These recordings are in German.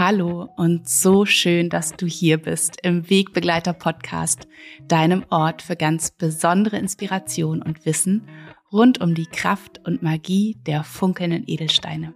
Hallo und so schön, dass du hier bist im Wegbegleiter Podcast, deinem Ort für ganz besondere Inspiration und Wissen rund um die Kraft und Magie der funkelnden Edelsteine.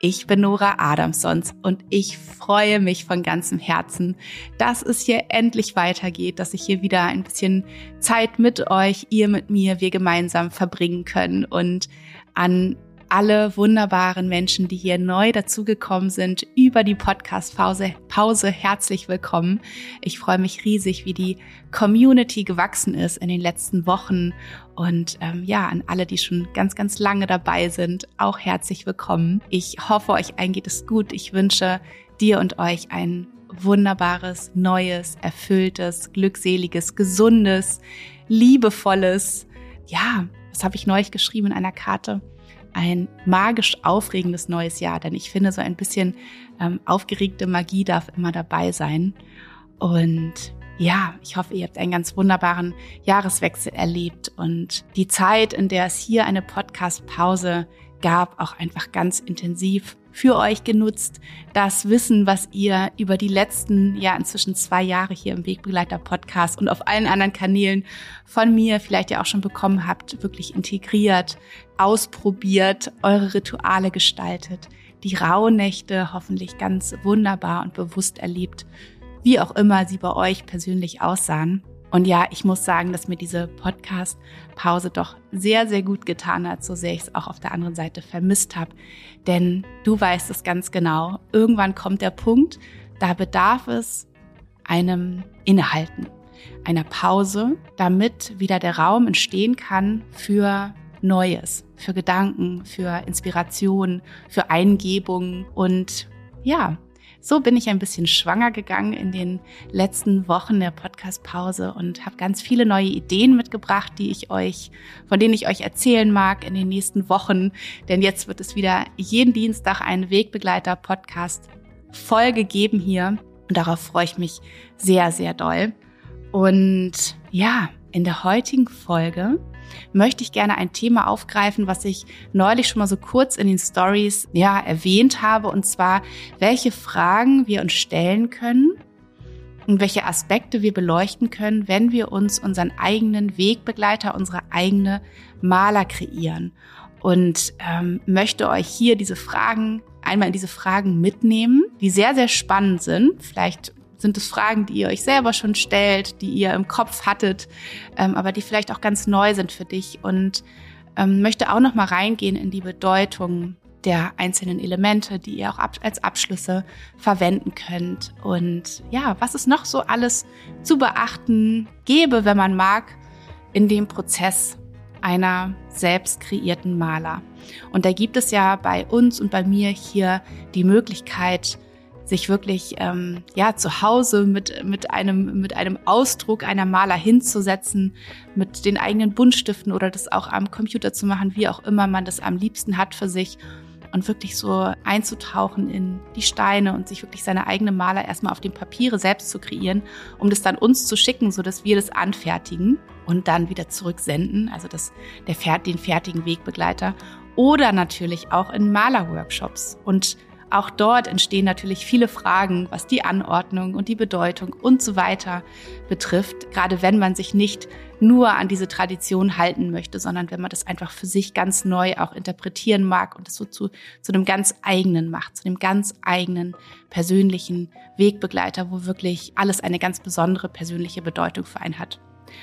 Ich bin Nora Adamsons und ich freue mich von ganzem Herzen, dass es hier endlich weitergeht, dass ich hier wieder ein bisschen Zeit mit euch, ihr mit mir, wir gemeinsam verbringen können und an alle wunderbaren Menschen, die hier neu dazugekommen sind über die Podcast-Pause. Pause herzlich willkommen. Ich freue mich riesig, wie die Community gewachsen ist in den letzten Wochen. Und ähm, ja, an alle, die schon ganz, ganz lange dabei sind, auch herzlich willkommen. Ich hoffe, euch allen geht es gut. Ich wünsche dir und euch ein wunderbares, neues, erfülltes, glückseliges, gesundes, liebevolles, ja, was habe ich neulich geschrieben in einer Karte? Ein magisch aufregendes neues Jahr, denn ich finde, so ein bisschen ähm, aufgeregte Magie darf immer dabei sein. Und ja, ich hoffe, ihr habt einen ganz wunderbaren Jahreswechsel erlebt und die Zeit, in der es hier eine Podcast-Pause gab, auch einfach ganz intensiv für euch genutzt. Das Wissen, was ihr über die letzten, ja, inzwischen zwei Jahre hier im Wegbegleiter Podcast und auf allen anderen Kanälen von mir vielleicht ja auch schon bekommen habt, wirklich integriert, ausprobiert, eure Rituale gestaltet, die Rauhnächte hoffentlich ganz wunderbar und bewusst erlebt, wie auch immer sie bei euch persönlich aussahen. Und ja, ich muss sagen, dass mir diese Podcast-Pause doch sehr, sehr gut getan hat, so sehr ich es auch auf der anderen Seite vermisst habe. Denn du weißt es ganz genau, irgendwann kommt der Punkt, da bedarf es einem Innehalten, einer Pause, damit wieder der Raum entstehen kann für Neues, für Gedanken, für Inspiration, für Eingebungen und ja, so bin ich ein bisschen schwanger gegangen in den letzten Wochen der Podcast-Pause und habe ganz viele neue Ideen mitgebracht, die ich euch, von denen ich euch erzählen mag in den nächsten Wochen. Denn jetzt wird es wieder jeden Dienstag einen Wegbegleiter-Podcast Folge geben hier. Und darauf freue ich mich sehr, sehr doll. Und ja, in der heutigen Folge möchte ich gerne ein Thema aufgreifen, was ich neulich schon mal so kurz in den Stories ja erwähnt habe, und zwar, welche Fragen wir uns stellen können und welche Aspekte wir beleuchten können, wenn wir uns unseren eigenen Wegbegleiter, unsere eigene Maler kreieren. Und ähm, möchte euch hier diese Fragen einmal in diese Fragen mitnehmen, die sehr, sehr spannend sind. Vielleicht sind es Fragen, die ihr euch selber schon stellt, die ihr im Kopf hattet, ähm, aber die vielleicht auch ganz neu sind für dich und ähm, möchte auch noch mal reingehen in die Bedeutung der einzelnen Elemente, die ihr auch ab als Abschlüsse verwenden könnt und ja, was es noch so alles zu beachten gäbe, wenn man mag, in dem Prozess einer selbst kreierten Maler. Und da gibt es ja bei uns und bei mir hier die Möglichkeit, sich wirklich ähm, ja zu Hause mit mit einem mit einem Ausdruck einer Maler hinzusetzen, mit den eigenen Buntstiften oder das auch am Computer zu machen, wie auch immer man das am liebsten hat für sich und wirklich so einzutauchen in die Steine und sich wirklich seine eigene Maler erstmal auf dem Papiere selbst zu kreieren, um das dann uns zu schicken, so dass wir das anfertigen und dann wieder zurücksenden, also das der den fertigen Wegbegleiter. Oder natürlich auch in Malerworkshops. Und auch dort entstehen natürlich viele Fragen, was die Anordnung und die Bedeutung und so weiter betrifft, gerade wenn man sich nicht nur an diese Tradition halten möchte, sondern wenn man das einfach für sich ganz neu auch interpretieren mag und es so zu, zu einem ganz eigenen macht, zu einem ganz eigenen persönlichen Wegbegleiter, wo wirklich alles eine ganz besondere persönliche Bedeutung für einen hat.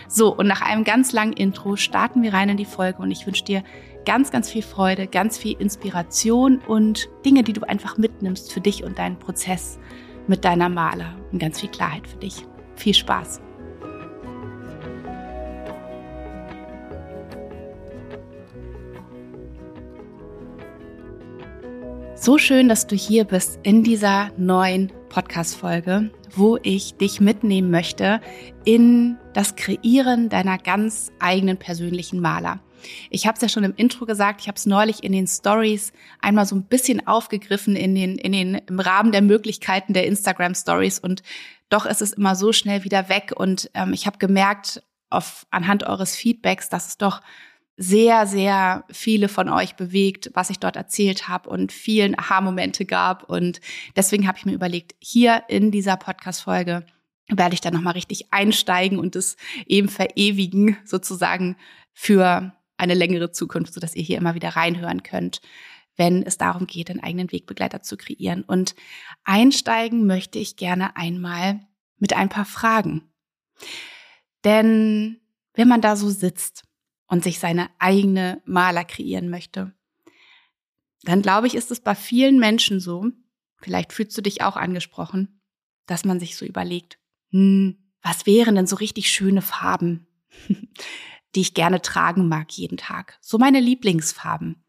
So, und nach einem ganz langen Intro starten wir rein in die Folge und ich wünsche dir ganz, ganz viel Freude, ganz viel Inspiration und Dinge, die du einfach mitnimmst für dich und deinen Prozess mit deiner Maler und ganz viel Klarheit für dich. Viel Spaß! So schön, dass du hier bist in dieser neuen Podcast-Folge, wo ich dich mitnehmen möchte in das Kreieren deiner ganz eigenen persönlichen Maler. Ich habe es ja schon im Intro gesagt, ich habe es neulich in den Stories einmal so ein bisschen aufgegriffen in den, in den, im Rahmen der Möglichkeiten der Instagram Stories und doch ist es immer so schnell wieder weg und ähm, ich habe gemerkt, auf, anhand eures Feedbacks, dass es doch sehr, sehr viele von euch bewegt, was ich dort erzählt habe und vielen Aha-Momente gab. Und deswegen habe ich mir überlegt, hier in dieser Podcast-Folge werde ich dann nochmal richtig einsteigen und es eben verewigen, sozusagen für eine längere Zukunft, sodass ihr hier immer wieder reinhören könnt, wenn es darum geht, einen eigenen Wegbegleiter zu kreieren. Und einsteigen möchte ich gerne einmal mit ein paar Fragen. Denn wenn man da so sitzt und sich seine eigene Maler kreieren möchte, dann glaube ich, ist es bei vielen Menschen so, vielleicht fühlst du dich auch angesprochen, dass man sich so überlegt, hm, was wären denn so richtig schöne Farben, die ich gerne tragen mag jeden Tag? So meine Lieblingsfarben,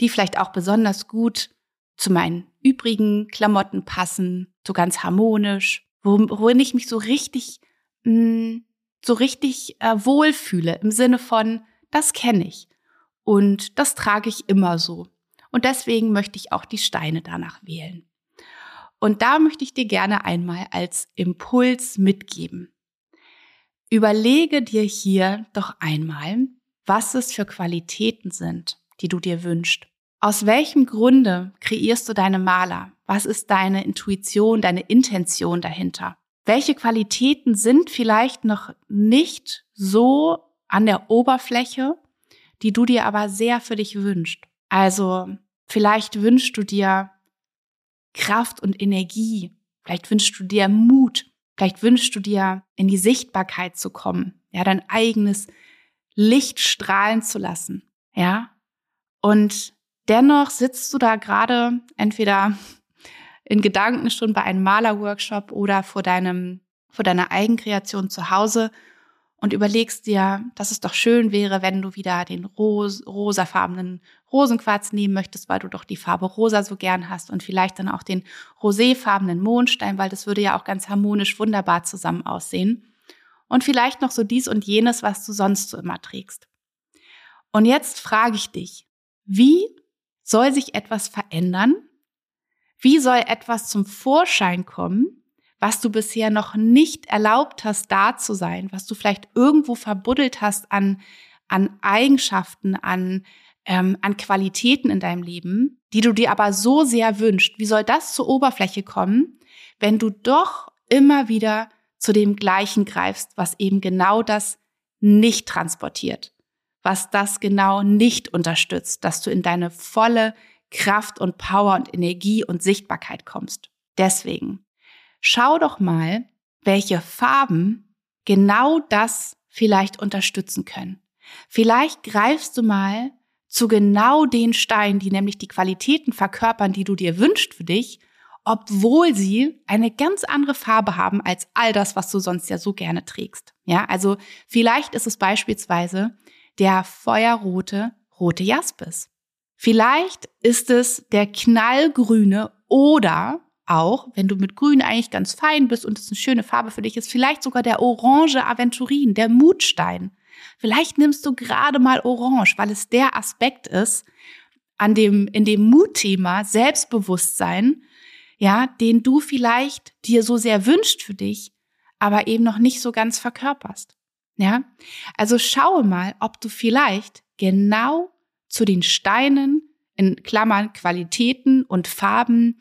die vielleicht auch besonders gut zu meinen übrigen Klamotten passen, so ganz harmonisch, worin ich mich so richtig, mh, hm, so richtig äh, wohlfühle im Sinne von, das kenne ich. Und das trage ich immer so. Und deswegen möchte ich auch die Steine danach wählen. Und da möchte ich dir gerne einmal als Impuls mitgeben. Überlege dir hier doch einmal, was es für Qualitäten sind, die du dir wünschst. Aus welchem Grunde kreierst du deine Maler? Was ist deine Intuition, deine Intention dahinter? Welche Qualitäten sind vielleicht noch nicht so an der Oberfläche, die du dir aber sehr für dich wünschst. Also vielleicht wünschst du dir Kraft und Energie, vielleicht wünschst du dir Mut, vielleicht wünschst du dir in die Sichtbarkeit zu kommen, ja, dein eigenes Licht strahlen zu lassen, ja. Und dennoch sitzt du da gerade entweder in Gedanken schon bei einem Malerworkshop oder vor deinem, vor deiner Eigenkreation zu Hause und überlegst dir, dass es doch schön wäre, wenn du wieder den ros rosafarbenen Rosenquarz nehmen möchtest, weil du doch die Farbe rosa so gern hast und vielleicht dann auch den roséfarbenen Mondstein, weil das würde ja auch ganz harmonisch wunderbar zusammen aussehen. Und vielleicht noch so dies und jenes, was du sonst so immer trägst. Und jetzt frage ich dich, wie soll sich etwas verändern? Wie soll etwas zum Vorschein kommen, was du bisher noch nicht erlaubt hast, da zu sein, was du vielleicht irgendwo verbuddelt hast an, an Eigenschaften, an, ähm, an Qualitäten in deinem Leben, die du dir aber so sehr wünschst. Wie soll das zur Oberfläche kommen, wenn du doch immer wieder zu dem Gleichen greifst, was eben genau das nicht transportiert, was das genau nicht unterstützt, dass du in deine volle Kraft und Power und Energie und Sichtbarkeit kommst. Deswegen schau doch mal, welche Farben genau das vielleicht unterstützen können. Vielleicht greifst du mal zu genau den Steinen, die nämlich die Qualitäten verkörpern, die du dir wünschst für dich, obwohl sie eine ganz andere Farbe haben als all das, was du sonst ja so gerne trägst. Ja, also vielleicht ist es beispielsweise der feuerrote rote Jaspis. Vielleicht ist es der knallgrüne oder auch, wenn du mit Grün eigentlich ganz fein bist und es eine schöne Farbe für dich ist, vielleicht sogar der orange Aventurin, der Mutstein. Vielleicht nimmst du gerade mal orange, weil es der Aspekt ist, an dem, in dem Mutthema Selbstbewusstsein, ja, den du vielleicht dir so sehr wünscht für dich, aber eben noch nicht so ganz verkörperst. Ja, also schaue mal, ob du vielleicht genau zu den Steinen in Klammern Qualitäten und Farben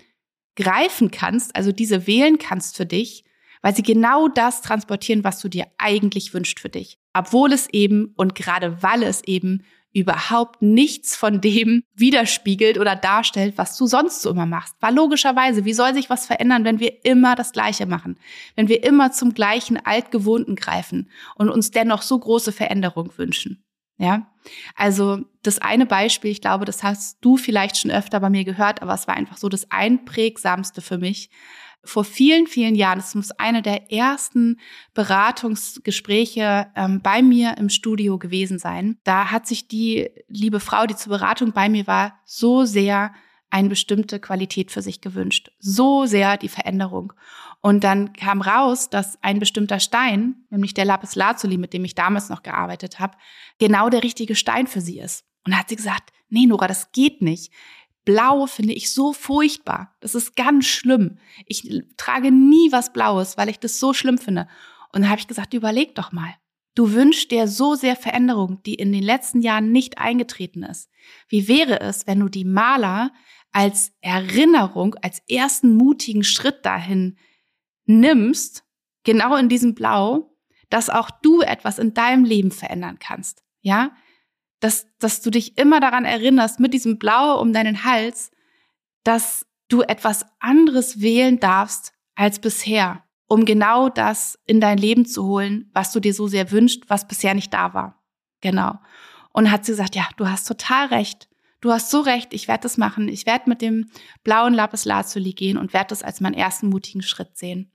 greifen kannst, also diese wählen kannst für dich, weil sie genau das transportieren, was du dir eigentlich wünscht für dich. Obwohl es eben und gerade weil es eben überhaupt nichts von dem widerspiegelt oder darstellt, was du sonst so immer machst. Weil logischerweise, wie soll sich was verändern, wenn wir immer das Gleiche machen? Wenn wir immer zum gleichen Altgewohnten greifen und uns dennoch so große Veränderung wünschen? Ja, also das eine Beispiel, ich glaube, das hast du vielleicht schon öfter bei mir gehört, aber es war einfach so das einprägsamste für mich. Vor vielen, vielen Jahren, es muss eine der ersten Beratungsgespräche ähm, bei mir im Studio gewesen sein. Da hat sich die liebe Frau, die zur Beratung bei mir war, so sehr eine bestimmte Qualität für sich gewünscht. So sehr die Veränderung. Und dann kam raus, dass ein bestimmter Stein, nämlich der Lapis Lazuli, mit dem ich damals noch gearbeitet habe, genau der richtige Stein für sie ist. Und da hat sie gesagt, nee, Nora, das geht nicht. Blau finde ich so furchtbar. Das ist ganz schlimm. Ich trage nie was Blaues, weil ich das so schlimm finde. Und dann habe ich gesagt, überleg doch mal. Du wünschst dir so sehr Veränderung, die in den letzten Jahren nicht eingetreten ist. Wie wäre es, wenn du die Maler als Erinnerung, als ersten mutigen Schritt dahin nimmst, genau in diesem Blau, dass auch du etwas in deinem Leben verändern kannst. Ja? Dass, dass du dich immer daran erinnerst, mit diesem Blau um deinen Hals, dass du etwas anderes wählen darfst als bisher, um genau das in dein Leben zu holen, was du dir so sehr wünscht, was bisher nicht da war. Genau. Und hat sie gesagt, ja, du hast total recht. Du hast so recht, ich werde das machen. Ich werde mit dem blauen Lapis Lazuli gehen und werde das als meinen ersten mutigen Schritt sehen.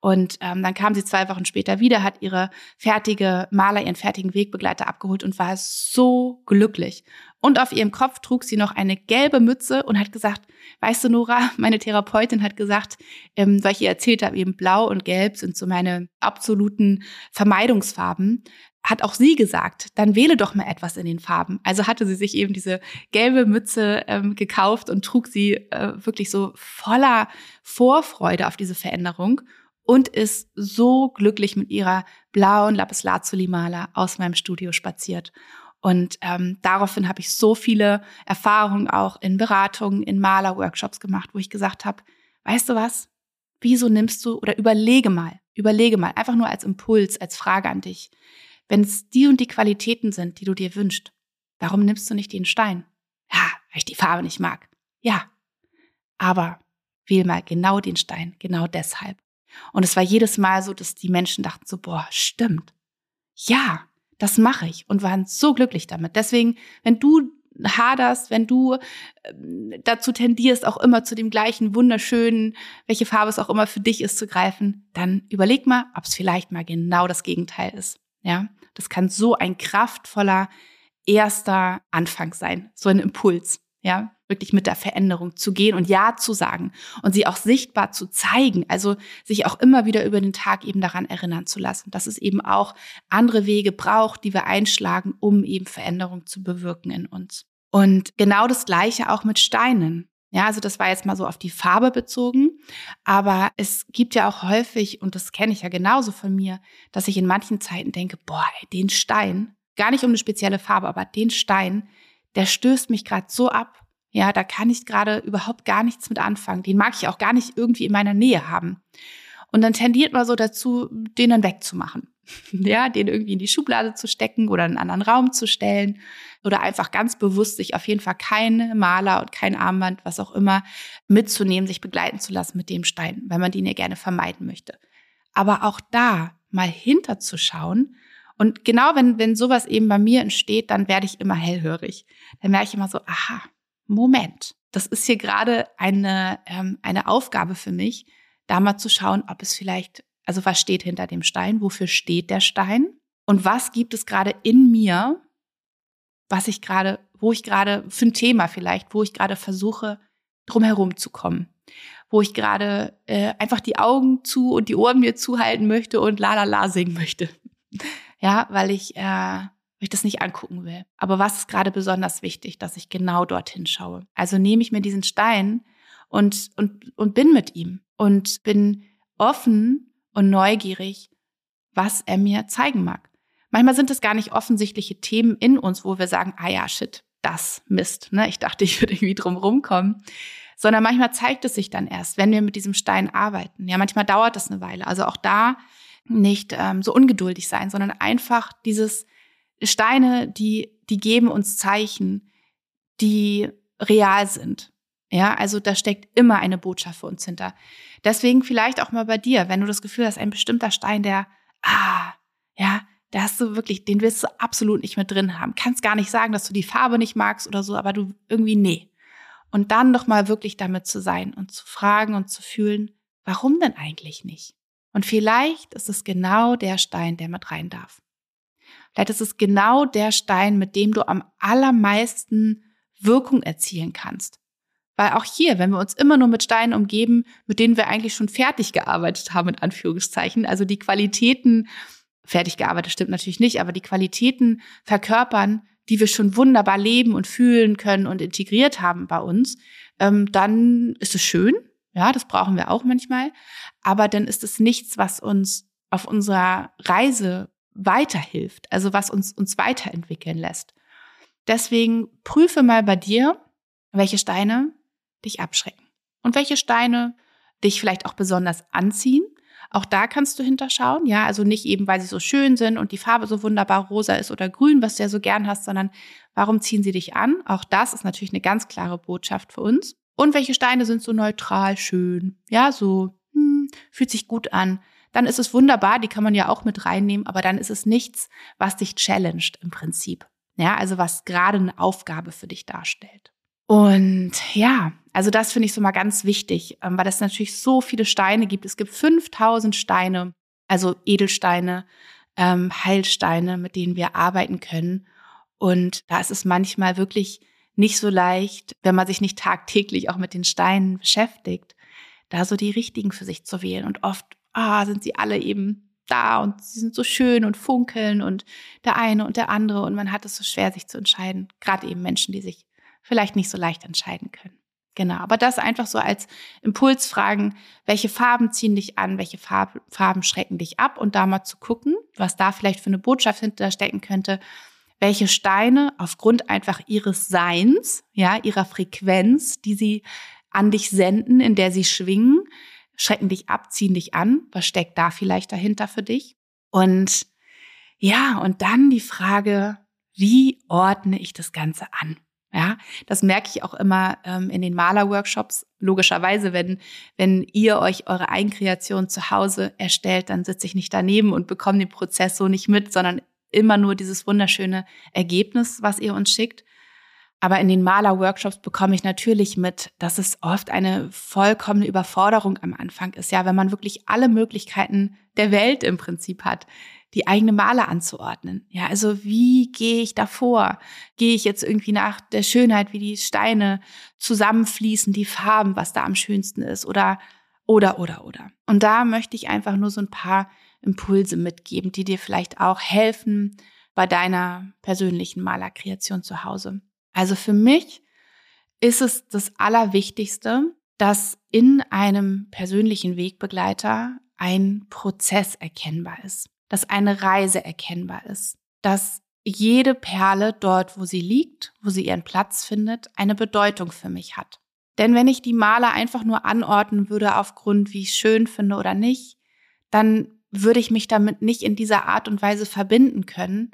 Und ähm, dann kam sie zwei Wochen später wieder, hat ihre fertige Maler, ihren fertigen Wegbegleiter abgeholt und war so glücklich. Und auf ihrem Kopf trug sie noch eine gelbe Mütze und hat gesagt, weißt du, Nora, meine Therapeutin hat gesagt, ähm, weil ich ihr erzählt habe, eben blau und gelb sind so meine absoluten Vermeidungsfarben hat auch sie gesagt, dann wähle doch mal etwas in den Farben. Also hatte sie sich eben diese gelbe Mütze ähm, gekauft und trug sie äh, wirklich so voller Vorfreude auf diese Veränderung und ist so glücklich mit ihrer blauen Lapislazuli-Maler aus meinem Studio spaziert. Und ähm, daraufhin habe ich so viele Erfahrungen auch in Beratungen, in Malerworkshops gemacht, wo ich gesagt habe, weißt du was? Wieso nimmst du oder überlege mal, überlege mal, einfach nur als Impuls, als Frage an dich. Wenn es die und die Qualitäten sind, die du dir wünschst, warum nimmst du nicht den Stein? Ja, weil ich die Farbe nicht mag. Ja. Aber wähl mal genau den Stein, genau deshalb. Und es war jedes Mal so, dass die Menschen dachten so, boah, stimmt. Ja, das mache ich und waren so glücklich damit. Deswegen, wenn du haderst, wenn du ähm, dazu tendierst, auch immer zu dem gleichen wunderschönen, welche Farbe es auch immer für dich ist, zu greifen, dann überleg mal, ob es vielleicht mal genau das Gegenteil ist. Ja, das kann so ein kraftvoller erster Anfang sein, so ein Impuls ja, wirklich mit der Veränderung zu gehen und Ja zu sagen und sie auch sichtbar zu zeigen, also sich auch immer wieder über den Tag eben daran erinnern zu lassen, dass es eben auch andere Wege braucht, die wir einschlagen, um eben Veränderung zu bewirken in uns. Und genau das Gleiche auch mit Steinen. Ja, also das war jetzt mal so auf die Farbe bezogen, aber es gibt ja auch häufig, und das kenne ich ja genauso von mir, dass ich in manchen Zeiten denke, boah, ey, den Stein, gar nicht um eine spezielle Farbe, aber den Stein, der stößt mich gerade so ab. Ja, da kann ich gerade überhaupt gar nichts mit anfangen. Den mag ich auch gar nicht irgendwie in meiner Nähe haben. Und dann tendiert man so dazu, den dann wegzumachen. Ja, den irgendwie in die Schublade zu stecken oder in einen anderen Raum zu stellen oder einfach ganz bewusst sich auf jeden Fall kein Maler und kein Armband, was auch immer, mitzunehmen, sich begleiten zu lassen mit dem Stein, weil man den ja gerne vermeiden möchte. Aber auch da mal hinterzuschauen und genau wenn, wenn sowas eben bei mir entsteht, dann werde ich immer hellhörig. Dann merke ich immer so, aha, Moment, das ist hier gerade eine, ähm, eine Aufgabe für mich, da mal zu schauen, ob es vielleicht, also was steht hinter dem Stein, wofür steht der Stein und was gibt es gerade in mir, was ich gerade, wo ich gerade, für ein Thema vielleicht, wo ich gerade versuche, drumherum zu kommen wo ich gerade äh, einfach die Augen zu und die Ohren mir zuhalten möchte und la la la singen möchte. Ja, weil ich, äh, weil ich das nicht angucken will. Aber was ist gerade besonders wichtig, dass ich genau dorthin schaue? Also nehme ich mir diesen Stein und, und, und bin mit ihm und bin offen und neugierig, was er mir zeigen mag. Manchmal sind es gar nicht offensichtliche Themen in uns, wo wir sagen, ah ja, shit, das Mist. Ne? Ich dachte, ich würde irgendwie drum rumkommen. Sondern manchmal zeigt es sich dann erst, wenn wir mit diesem Stein arbeiten. Ja, manchmal dauert das eine Weile. Also auch da nicht ähm, so ungeduldig sein, sondern einfach dieses Steine, die, die geben uns Zeichen, die real sind. Ja, also da steckt immer eine Botschaft für uns hinter. Deswegen vielleicht auch mal bei dir, wenn du das Gefühl hast, ein bestimmter Stein, der, ah, ja, da hast du wirklich, den willst du absolut nicht mit drin haben. Kannst gar nicht sagen, dass du die Farbe nicht magst oder so, aber du irgendwie nee. Und dann doch mal wirklich damit zu sein und zu fragen und zu fühlen, warum denn eigentlich nicht? Und vielleicht ist es genau der Stein, der mit rein darf. Vielleicht ist es genau der Stein, mit dem du am allermeisten Wirkung erzielen kannst. Weil auch hier, wenn wir uns immer nur mit Steinen umgeben, mit denen wir eigentlich schon fertig gearbeitet haben, in Anführungszeichen, also die Qualitäten, fertig gearbeitet stimmt natürlich nicht, aber die Qualitäten verkörpern, die wir schon wunderbar leben und fühlen können und integriert haben bei uns, ähm, dann ist es schön, ja, das brauchen wir auch manchmal. Aber dann ist es nichts, was uns auf unserer Reise weiterhilft, also was uns, uns weiterentwickeln lässt. Deswegen prüfe mal bei dir, welche Steine dich abschrecken und welche Steine dich vielleicht auch besonders anziehen. Auch da kannst du hinterschauen, ja, also nicht eben, weil sie so schön sind und die Farbe so wunderbar rosa ist oder grün, was du ja so gern hast, sondern warum ziehen sie dich an? Auch das ist natürlich eine ganz klare Botschaft für uns. Und welche Steine sind so neutral schön? Ja, so hm, fühlt sich gut an. Dann ist es wunderbar, die kann man ja auch mit reinnehmen, aber dann ist es nichts, was dich challenged im Prinzip. Ja, also was gerade eine Aufgabe für dich darstellt. Und ja, also das finde ich so mal ganz wichtig, ähm, weil es natürlich so viele Steine gibt. Es gibt 5000 Steine, also Edelsteine, ähm, Heilsteine, mit denen wir arbeiten können. Und da ist es manchmal wirklich nicht so leicht, wenn man sich nicht tagtäglich auch mit den Steinen beschäftigt, da so die richtigen für sich zu wählen. Und oft ah, sind sie alle eben da und sie sind so schön und funkeln und der eine und der andere und man hat es so schwer, sich zu entscheiden. Gerade eben Menschen, die sich vielleicht nicht so leicht entscheiden können. Genau, aber das einfach so als Impulsfragen, welche Farben ziehen dich an, welche Farb, Farben schrecken dich ab und da mal zu gucken, was da vielleicht für eine Botschaft hinterstecken könnte, welche Steine aufgrund einfach ihres Seins, ja, ihrer Frequenz, die sie an dich senden, in der sie schwingen, schrecken dich ab, ziehen dich an. Was steckt da vielleicht dahinter für dich? Und ja, und dann die Frage, wie ordne ich das Ganze an? Ja, das merke ich auch immer ähm, in den Malerworkshops. Logischerweise, wenn, wenn ihr euch eure Eigenkreation zu Hause erstellt, dann sitze ich nicht daneben und bekomme den Prozess so nicht mit, sondern immer nur dieses wunderschöne Ergebnis, was ihr uns schickt. Aber in den Maler-Workshops bekomme ich natürlich mit, dass es oft eine vollkommene Überforderung am Anfang ist. Ja, wenn man wirklich alle Möglichkeiten der Welt im Prinzip hat, die eigene Maler anzuordnen. Ja, also wie gehe ich davor? Gehe ich jetzt irgendwie nach der Schönheit, wie die Steine zusammenfließen, die Farben, was da am schönsten ist oder, oder, oder, oder. Und da möchte ich einfach nur so ein paar Impulse mitgeben, die dir vielleicht auch helfen bei deiner persönlichen Malerkreation zu Hause. Also für mich ist es das Allerwichtigste, dass in einem persönlichen Wegbegleiter ein Prozess erkennbar ist, dass eine Reise erkennbar ist, dass jede Perle dort, wo sie liegt, wo sie ihren Platz findet, eine Bedeutung für mich hat. Denn wenn ich die Maler einfach nur anordnen würde aufgrund, wie ich schön finde oder nicht, dann würde ich mich damit nicht in dieser Art und Weise verbinden können,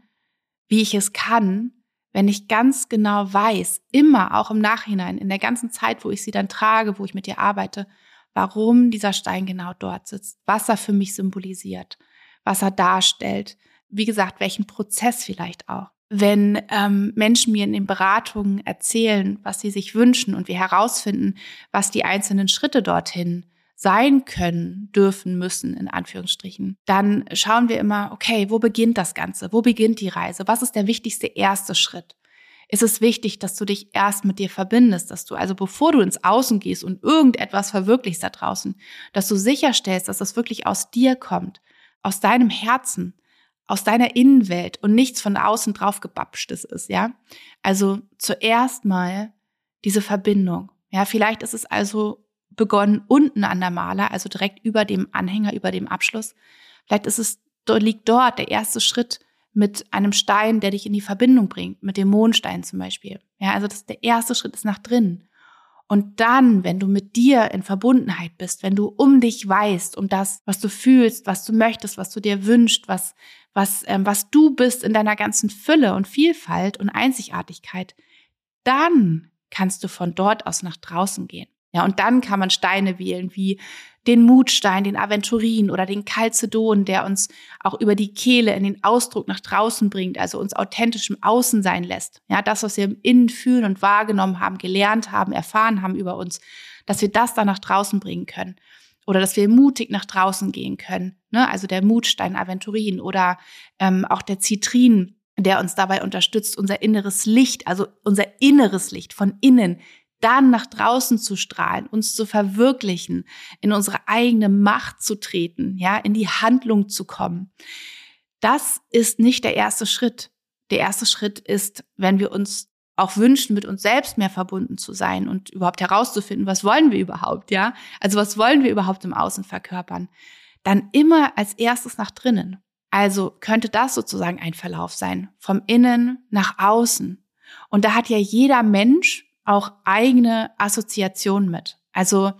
wie ich es kann, wenn ich ganz genau weiß, immer auch im Nachhinein, in der ganzen Zeit, wo ich sie dann trage, wo ich mit ihr arbeite, warum dieser Stein genau dort sitzt, was er für mich symbolisiert, was er darstellt, wie gesagt, welchen Prozess vielleicht auch. Wenn ähm, Menschen mir in den Beratungen erzählen, was sie sich wünschen und wir herausfinden, was die einzelnen Schritte dorthin sein können, dürfen, müssen, in Anführungsstrichen, dann schauen wir immer, okay, wo beginnt das Ganze? Wo beginnt die Reise? Was ist der wichtigste erste Schritt? Ist es wichtig, dass du dich erst mit dir verbindest, dass du also bevor du ins Außen gehst und irgendetwas verwirklichst da draußen, dass du sicherstellst, dass das wirklich aus dir kommt, aus deinem Herzen, aus deiner Innenwelt und nichts von außen drauf gebapschtes ist, ja? Also zuerst mal diese Verbindung. Ja, vielleicht ist es also begonnen unten an der Maler, also direkt über dem Anhänger, über dem Abschluss. Vielleicht ist es, liegt dort der erste Schritt mit einem Stein, der dich in die Verbindung bringt, mit dem Mondstein zum Beispiel. Ja, also das, der erste Schritt ist nach drinnen. Und dann, wenn du mit dir in Verbundenheit bist, wenn du um dich weißt, um das, was du fühlst, was du möchtest, was du dir wünschst, was, was, ähm, was du bist in deiner ganzen Fülle und Vielfalt und Einzigartigkeit, dann kannst du von dort aus nach draußen gehen. Ja, und dann kann man Steine wählen wie den Mutstein, den Aventurin oder den Calcedon, der uns auch über die Kehle in den Ausdruck nach draußen bringt, also uns authentisch im Außen sein lässt. Ja, das, was wir im Innen fühlen und wahrgenommen haben, gelernt haben, erfahren haben über uns, dass wir das dann nach draußen bringen können. Oder dass wir mutig nach draußen gehen können. Ne? Also der Mutstein Aventurin oder ähm, auch der Zitrin, der uns dabei unterstützt, unser inneres Licht, also unser inneres Licht von innen dann nach draußen zu strahlen, uns zu verwirklichen, in unsere eigene Macht zu treten, ja, in die Handlung zu kommen. Das ist nicht der erste Schritt. Der erste Schritt ist, wenn wir uns auch wünschen, mit uns selbst mehr verbunden zu sein und überhaupt herauszufinden, was wollen wir überhaupt, ja? Also was wollen wir überhaupt im Außen verkörpern? Dann immer als erstes nach drinnen. Also könnte das sozusagen ein Verlauf sein, vom Innen nach außen. Und da hat ja jeder Mensch auch eigene Assoziationen mit. Also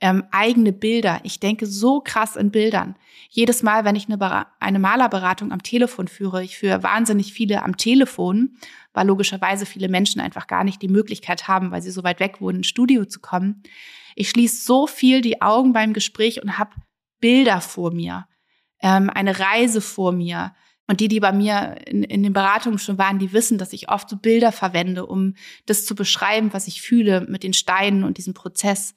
ähm, eigene Bilder. Ich denke so krass in Bildern. Jedes Mal, wenn ich eine, eine Malerberatung am Telefon führe, ich führe wahnsinnig viele am Telefon, weil logischerweise viele Menschen einfach gar nicht die Möglichkeit haben, weil sie so weit weg wohnen, ins Studio zu kommen. Ich schließe so viel die Augen beim Gespräch und habe Bilder vor mir, ähm, eine Reise vor mir. Und die, die bei mir in, in den Beratungen schon waren, die wissen, dass ich oft so Bilder verwende, um das zu beschreiben, was ich fühle mit den Steinen und diesem Prozess.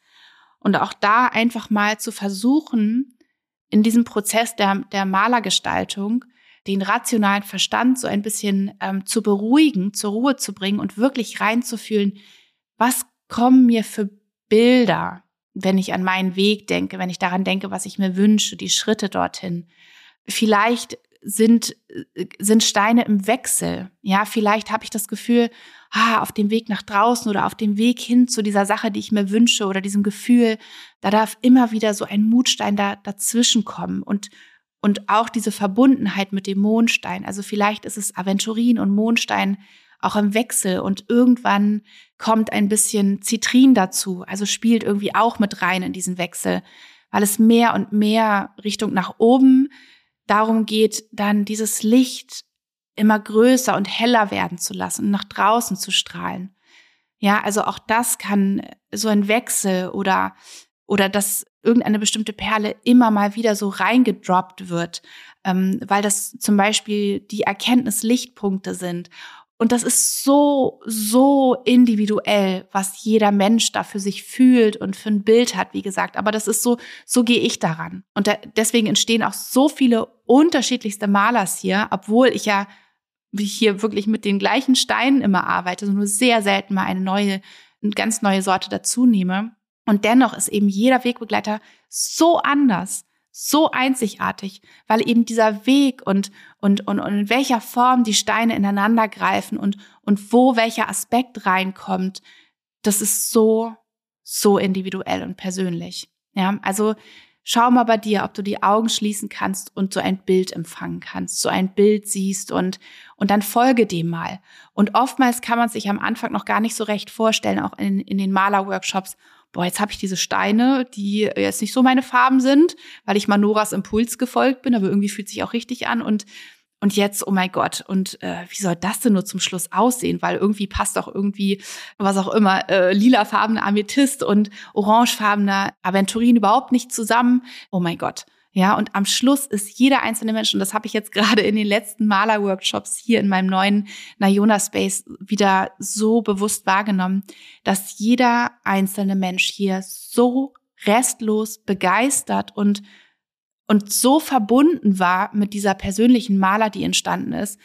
Und auch da einfach mal zu versuchen, in diesem Prozess der, der Malergestaltung den rationalen Verstand so ein bisschen ähm, zu beruhigen, zur Ruhe zu bringen und wirklich reinzufühlen, was kommen mir für Bilder, wenn ich an meinen Weg denke, wenn ich daran denke, was ich mir wünsche, die Schritte dorthin. Vielleicht sind, sind Steine im Wechsel. Ja, vielleicht habe ich das Gefühl, ah, auf dem Weg nach draußen oder auf dem Weg hin zu dieser Sache, die ich mir wünsche oder diesem Gefühl, da darf immer wieder so ein Mutstein da dazwischen kommen und und auch diese Verbundenheit mit dem Mondstein. Also vielleicht ist es Aventurin und Mondstein auch im Wechsel und irgendwann kommt ein bisschen Zitrin dazu, also spielt irgendwie auch mit rein in diesen Wechsel, weil es mehr und mehr Richtung nach oben darum geht, dann dieses Licht immer größer und heller werden zu lassen und nach draußen zu strahlen. Ja, also auch das kann so ein Wechsel oder, oder dass irgendeine bestimmte Perle immer mal wieder so reingedroppt wird, ähm, weil das zum Beispiel die Erkenntnislichtpunkte sind und das ist so, so individuell, was jeder Mensch da für sich fühlt und für ein Bild hat, wie gesagt. Aber das ist so, so gehe ich daran. Und da, deswegen entstehen auch so viele unterschiedlichste Malers hier, obwohl ich ja hier wirklich mit den gleichen Steinen immer arbeite, also nur sehr selten mal eine neue, eine ganz neue Sorte dazu nehme. Und dennoch ist eben jeder Wegbegleiter so anders so einzigartig, weil eben dieser Weg und, und, und, und in welcher Form die Steine ineinander greifen und, und wo welcher Aspekt reinkommt, das ist so, so individuell und persönlich. Ja, also schau mal bei dir, ob du die Augen schließen kannst und so ein Bild empfangen kannst, so ein Bild siehst und, und dann folge dem mal. Und oftmals kann man sich am Anfang noch gar nicht so recht vorstellen, auch in, in den Malerworkshops, boah, jetzt habe ich diese Steine, die jetzt nicht so meine Farben sind, weil ich Manoras Impuls gefolgt bin, aber irgendwie fühlt sich auch richtig an und und jetzt, oh mein Gott, und äh, wie soll das denn nur zum Schluss aussehen? Weil irgendwie passt doch irgendwie, was auch immer, äh, lilafarbener Amethyst und orangefarbener Aventurin überhaupt nicht zusammen. Oh mein Gott. Ja, und am Schluss ist jeder einzelne Mensch, und das habe ich jetzt gerade in den letzten Malerworkshops hier in meinem neuen Nayona Space wieder so bewusst wahrgenommen, dass jeder einzelne Mensch hier so restlos begeistert und und so verbunden war mit dieser persönlichen Maler, die entstanden ist,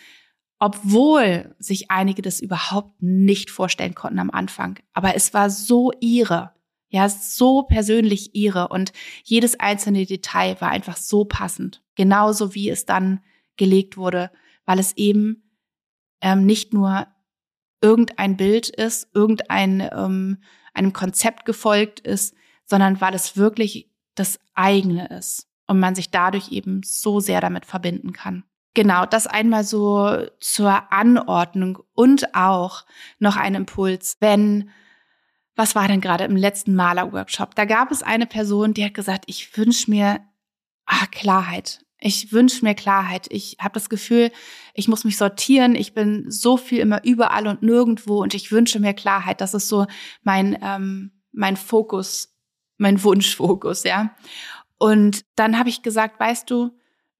obwohl sich einige das überhaupt nicht vorstellen konnten am Anfang. Aber es war so ihre. Ja, so persönlich ihre und jedes einzelne Detail war einfach so passend. Genauso wie es dann gelegt wurde, weil es eben ähm, nicht nur irgendein Bild ist, irgendein ähm, einem Konzept gefolgt ist, sondern weil es wirklich das eigene ist und man sich dadurch eben so sehr damit verbinden kann. Genau, das einmal so zur Anordnung und auch noch ein Impuls, wenn was war denn gerade im letzten Maler-Workshop? Da gab es eine Person, die hat gesagt, ich wünsche mir ah, Klarheit. Ich wünsche mir Klarheit. Ich habe das Gefühl, ich muss mich sortieren. Ich bin so viel immer überall und nirgendwo und ich wünsche mir Klarheit. Das ist so mein ähm, mein Fokus, mein Wunschfokus, ja. Und dann habe ich gesagt, weißt du,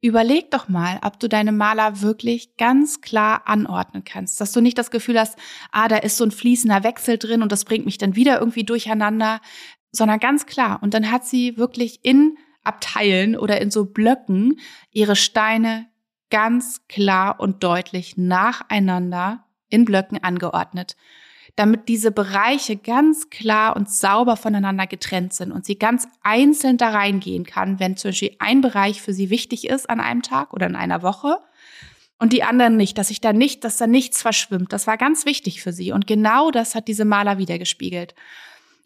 Überleg doch mal, ob du deine Maler wirklich ganz klar anordnen kannst, dass du nicht das Gefühl hast, ah, da ist so ein fließender Wechsel drin und das bringt mich dann wieder irgendwie durcheinander, sondern ganz klar. Und dann hat sie wirklich in Abteilen oder in so Blöcken ihre Steine ganz klar und deutlich nacheinander in Blöcken angeordnet damit diese Bereiche ganz klar und sauber voneinander getrennt sind und sie ganz einzeln da reingehen kann, wenn zum Beispiel ein Bereich für sie wichtig ist an einem Tag oder in einer Woche und die anderen nicht, dass sich da nicht, dass da nichts verschwimmt. Das war ganz wichtig für sie und genau das hat diese Maler wiedergespiegelt.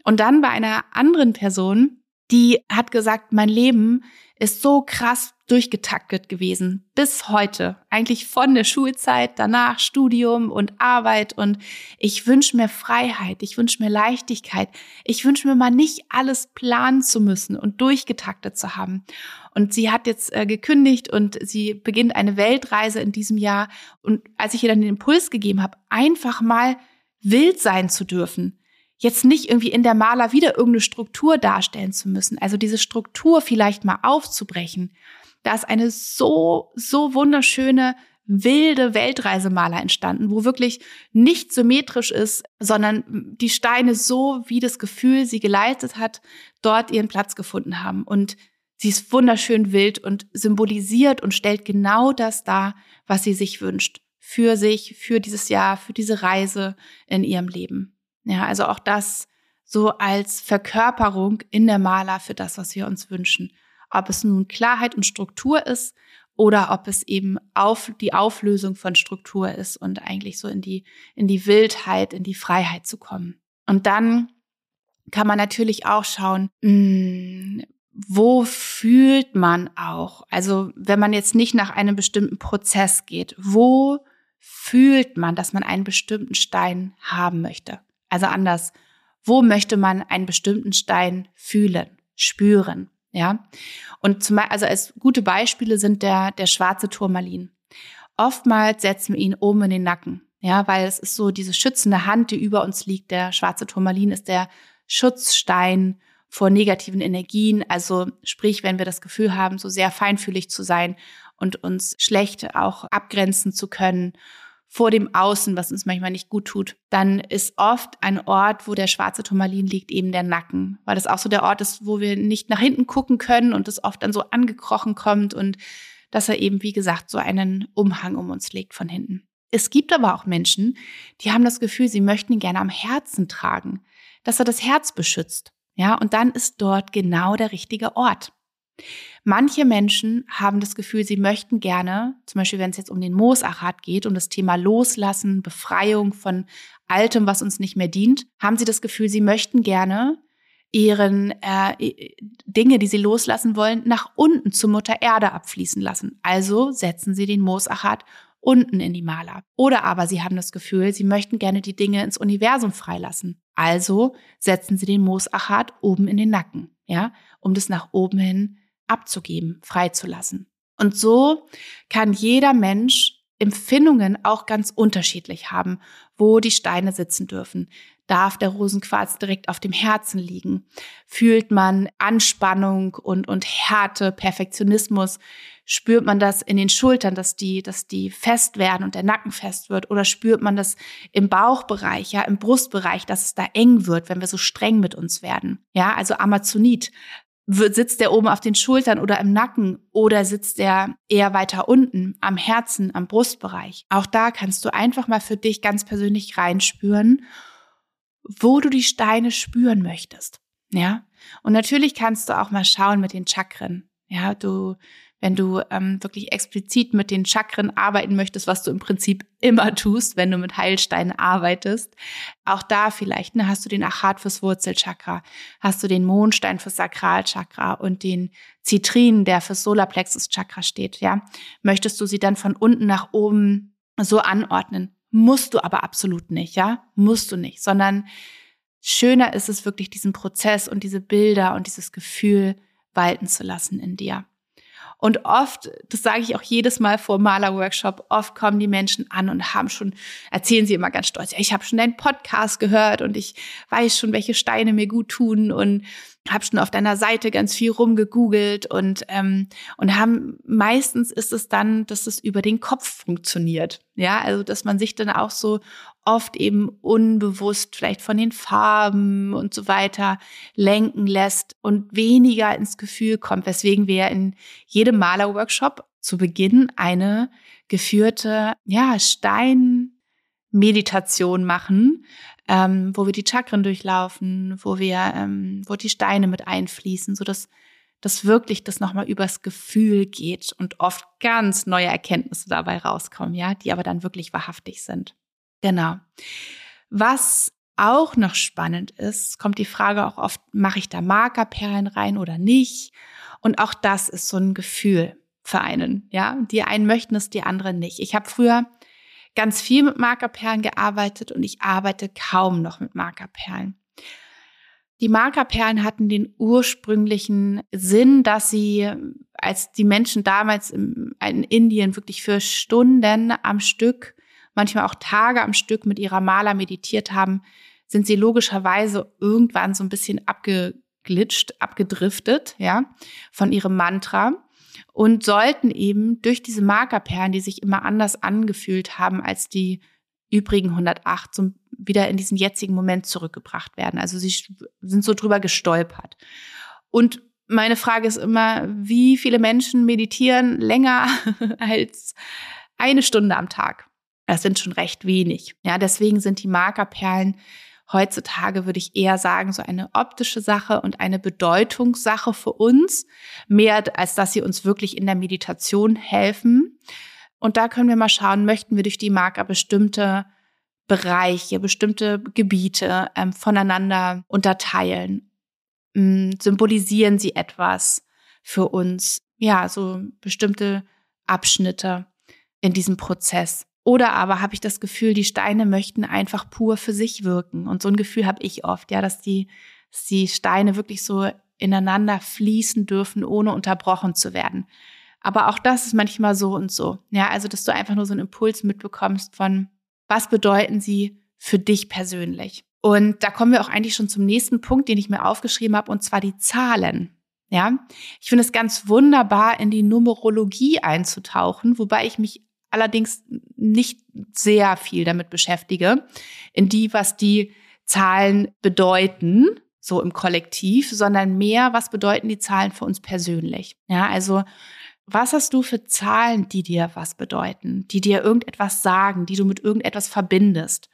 Und dann bei einer anderen Person die hat gesagt, mein Leben ist so krass durchgetaktet gewesen bis heute. Eigentlich von der Schulzeit, danach Studium und Arbeit und ich wünsche mir Freiheit, ich wünsche mir Leichtigkeit. Ich wünsche mir mal nicht alles planen zu müssen und durchgetaktet zu haben. Und sie hat jetzt äh, gekündigt und sie beginnt eine Weltreise in diesem Jahr. Und als ich ihr dann den Impuls gegeben habe, einfach mal wild sein zu dürfen, jetzt nicht irgendwie in der Maler wieder irgendeine Struktur darstellen zu müssen, also diese Struktur vielleicht mal aufzubrechen. Da ist eine so, so wunderschöne, wilde Weltreisemaler entstanden, wo wirklich nicht symmetrisch ist, sondern die Steine so, wie das Gefühl sie geleitet hat, dort ihren Platz gefunden haben. Und sie ist wunderschön wild und symbolisiert und stellt genau das dar, was sie sich wünscht. Für sich, für dieses Jahr, für diese Reise in ihrem Leben. Ja, also auch das so als Verkörperung in der Maler für das, was wir uns wünschen. Ob es nun Klarheit und Struktur ist oder ob es eben auf die Auflösung von Struktur ist und eigentlich so in die, in die Wildheit, in die Freiheit zu kommen. Und dann kann man natürlich auch schauen, mh, hm, wo fühlt man auch? Also wenn man jetzt nicht nach einem bestimmten Prozess geht, wo fühlt man, dass man einen bestimmten Stein haben möchte? Also anders, wo möchte man einen bestimmten Stein fühlen, spüren? Ja. Und zum, also als gute Beispiele sind der, der schwarze Turmalin. Oftmals setzen wir ihn oben in den Nacken. Ja, weil es ist so diese schützende Hand, die über uns liegt. Der schwarze Turmalin ist der Schutzstein vor negativen Energien. Also sprich, wenn wir das Gefühl haben, so sehr feinfühlig zu sein und uns schlecht auch abgrenzen zu können vor dem Außen, was uns manchmal nicht gut tut, dann ist oft ein Ort, wo der schwarze Turmalin liegt, eben der Nacken, weil das auch so der Ort ist, wo wir nicht nach hinten gucken können und es oft dann so angekrochen kommt und dass er eben, wie gesagt, so einen Umhang um uns legt von hinten. Es gibt aber auch Menschen, die haben das Gefühl, sie möchten ihn gerne am Herzen tragen, dass er das Herz beschützt. Ja, und dann ist dort genau der richtige Ort. Manche Menschen haben das Gefühl, sie möchten gerne, zum Beispiel wenn es jetzt um den Moosachat geht, um das Thema Loslassen, Befreiung von Altem, was uns nicht mehr dient, haben sie das Gefühl, sie möchten gerne ihren äh, Dinge, die sie loslassen wollen, nach unten zur Mutter Erde abfließen lassen. Also setzen sie den Moosachat unten in die Maler. Oder aber sie haben das Gefühl, sie möchten gerne die Dinge ins Universum freilassen. Also setzen sie den Moosachat oben in den Nacken, ja, um das nach oben hin abzugeben, freizulassen. Und so kann jeder Mensch Empfindungen auch ganz unterschiedlich haben, wo die Steine sitzen dürfen. Darf der Rosenquarz direkt auf dem Herzen liegen? Fühlt man Anspannung und, und Härte, Perfektionismus? Spürt man das in den Schultern, dass die, dass die fest werden und der Nacken fest wird? Oder spürt man das im Bauchbereich, ja, im Brustbereich, dass es da eng wird, wenn wir so streng mit uns werden? Ja, also Amazonit sitzt der oben auf den Schultern oder im Nacken oder sitzt der eher weiter unten am Herzen, am Brustbereich? Auch da kannst du einfach mal für dich ganz persönlich reinspüren, wo du die Steine spüren möchtest. Ja? Und natürlich kannst du auch mal schauen mit den Chakren. Ja, du wenn du ähm, wirklich explizit mit den Chakren arbeiten möchtest, was du im Prinzip immer tust, wenn du mit Heilsteinen arbeitest. Auch da vielleicht, ne, hast du den Achat fürs Wurzelchakra, hast du den Mondstein fürs Sakralchakra und den Zitrin, der fürs Solarplexus-Chakra steht, ja. Möchtest du sie dann von unten nach oben so anordnen? Musst du aber absolut nicht, ja? Musst du nicht, sondern schöner ist es wirklich, diesen Prozess und diese Bilder und dieses Gefühl walten zu lassen in dir. Und oft, das sage ich auch jedes Mal vor Malerworkshop, oft kommen die Menschen an und haben schon, erzählen sie immer ganz stolz, ja, ich habe schon deinen Podcast gehört und ich weiß schon, welche Steine mir gut tun. Und habe schon auf deiner Seite ganz viel rumgegoogelt und ähm, und haben meistens ist es dann, dass es über den Kopf funktioniert, ja, also dass man sich dann auch so oft eben unbewusst vielleicht von den Farben und so weiter lenken lässt und weniger ins Gefühl kommt, weswegen wir in jedem Malerworkshop zu Beginn eine geführte ja Steinmeditation machen, ähm, wo wir die Chakren durchlaufen, wo wir, ähm, wo die Steine mit einfließen, so dass dass wirklich das nochmal übers Gefühl geht und oft ganz neue Erkenntnisse dabei rauskommen, ja, die aber dann wirklich wahrhaftig sind. Genau. Was auch noch spannend ist, kommt die Frage auch oft, mache ich da Markerperlen rein oder nicht? Und auch das ist so ein Gefühl für einen, ja. Die einen möchten es, die anderen nicht. Ich habe früher ganz viel mit Markerperlen gearbeitet und ich arbeite kaum noch mit Markerperlen. Die Markerperlen hatten den ursprünglichen Sinn, dass sie, als die Menschen damals in Indien wirklich für Stunden am Stück, manchmal auch Tage am Stück mit ihrer Maler meditiert haben, sind sie logischerweise irgendwann so ein bisschen abgeglitscht, abgedriftet, ja, von ihrem Mantra und sollten eben durch diese Markerperlen, die sich immer anders angefühlt haben als die übrigen 108, so wieder in diesen jetzigen Moment zurückgebracht werden. Also sie sind so drüber gestolpert. Und meine Frage ist immer, wie viele Menschen meditieren länger als eine Stunde am Tag? Das sind schon recht wenig. Ja, deswegen sind die Markerperlen heutzutage würde ich eher sagen, so eine optische Sache und eine Bedeutungssache für uns, mehr als dass sie uns wirklich in der Meditation helfen. Und da können wir mal schauen, möchten wir durch die Marker bestimmte Bereiche, bestimmte Gebiete ähm, voneinander unterteilen. Ähm, symbolisieren sie etwas für uns? Ja, so bestimmte Abschnitte in diesem Prozess. Oder aber habe ich das Gefühl, die Steine möchten einfach pur für sich wirken. Und so ein Gefühl habe ich oft, ja, dass die, dass die Steine wirklich so ineinander fließen dürfen, ohne unterbrochen zu werden. Aber auch das ist manchmal so und so. Ja, also, dass du einfach nur so einen Impuls mitbekommst von, was bedeuten sie für dich persönlich? Und da kommen wir auch eigentlich schon zum nächsten Punkt, den ich mir aufgeschrieben habe, und zwar die Zahlen. Ja, ich finde es ganz wunderbar, in die Numerologie einzutauchen, wobei ich mich allerdings nicht sehr viel damit beschäftige, in die, was die Zahlen bedeuten, so im Kollektiv, sondern mehr, was bedeuten die Zahlen für uns persönlich. Ja, also was hast du für Zahlen, die dir was bedeuten, die dir irgendetwas sagen, die du mit irgendetwas verbindest?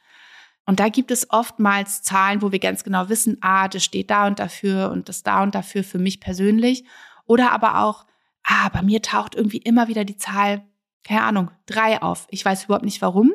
Und da gibt es oftmals Zahlen, wo wir ganz genau wissen, ah, das steht da und dafür und das da und dafür für mich persönlich. Oder aber auch, ah, bei mir taucht irgendwie immer wieder die Zahl keine Ahnung, drei auf. Ich weiß überhaupt nicht warum,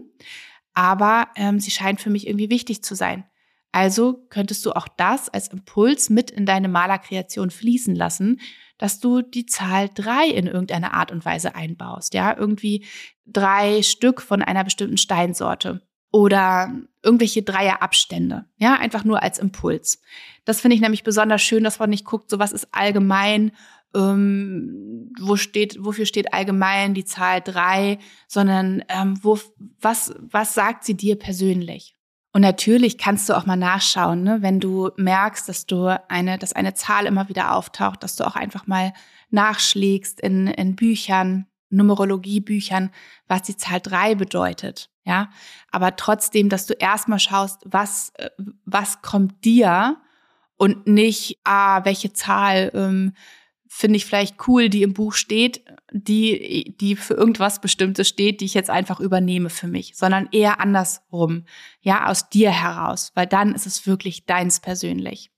aber ähm, sie scheint für mich irgendwie wichtig zu sein. Also könntest du auch das als Impuls mit in deine Malerkreation fließen lassen, dass du die Zahl drei in irgendeiner Art und Weise einbaust. Ja, irgendwie drei Stück von einer bestimmten Steinsorte oder irgendwelche Dreierabstände. Ja, einfach nur als Impuls. Das finde ich nämlich besonders schön, dass man nicht guckt, so was ist allgemein ähm, wo steht, wofür steht allgemein die Zahl drei, sondern ähm, wo, was, was sagt sie dir persönlich? Und natürlich kannst du auch mal nachschauen, ne? wenn du merkst, dass du eine, dass eine Zahl immer wieder auftaucht, dass du auch einfach mal nachschlägst in, in Büchern, Numerologiebüchern, was die Zahl drei bedeutet. Ja, aber trotzdem, dass du erstmal schaust, was, äh, was kommt dir und nicht, ah, welche Zahl ähm, finde ich vielleicht cool, die im Buch steht, die, die für irgendwas Bestimmtes steht, die ich jetzt einfach übernehme für mich, sondern eher andersrum, ja, aus dir heraus, weil dann ist es wirklich deins persönlich.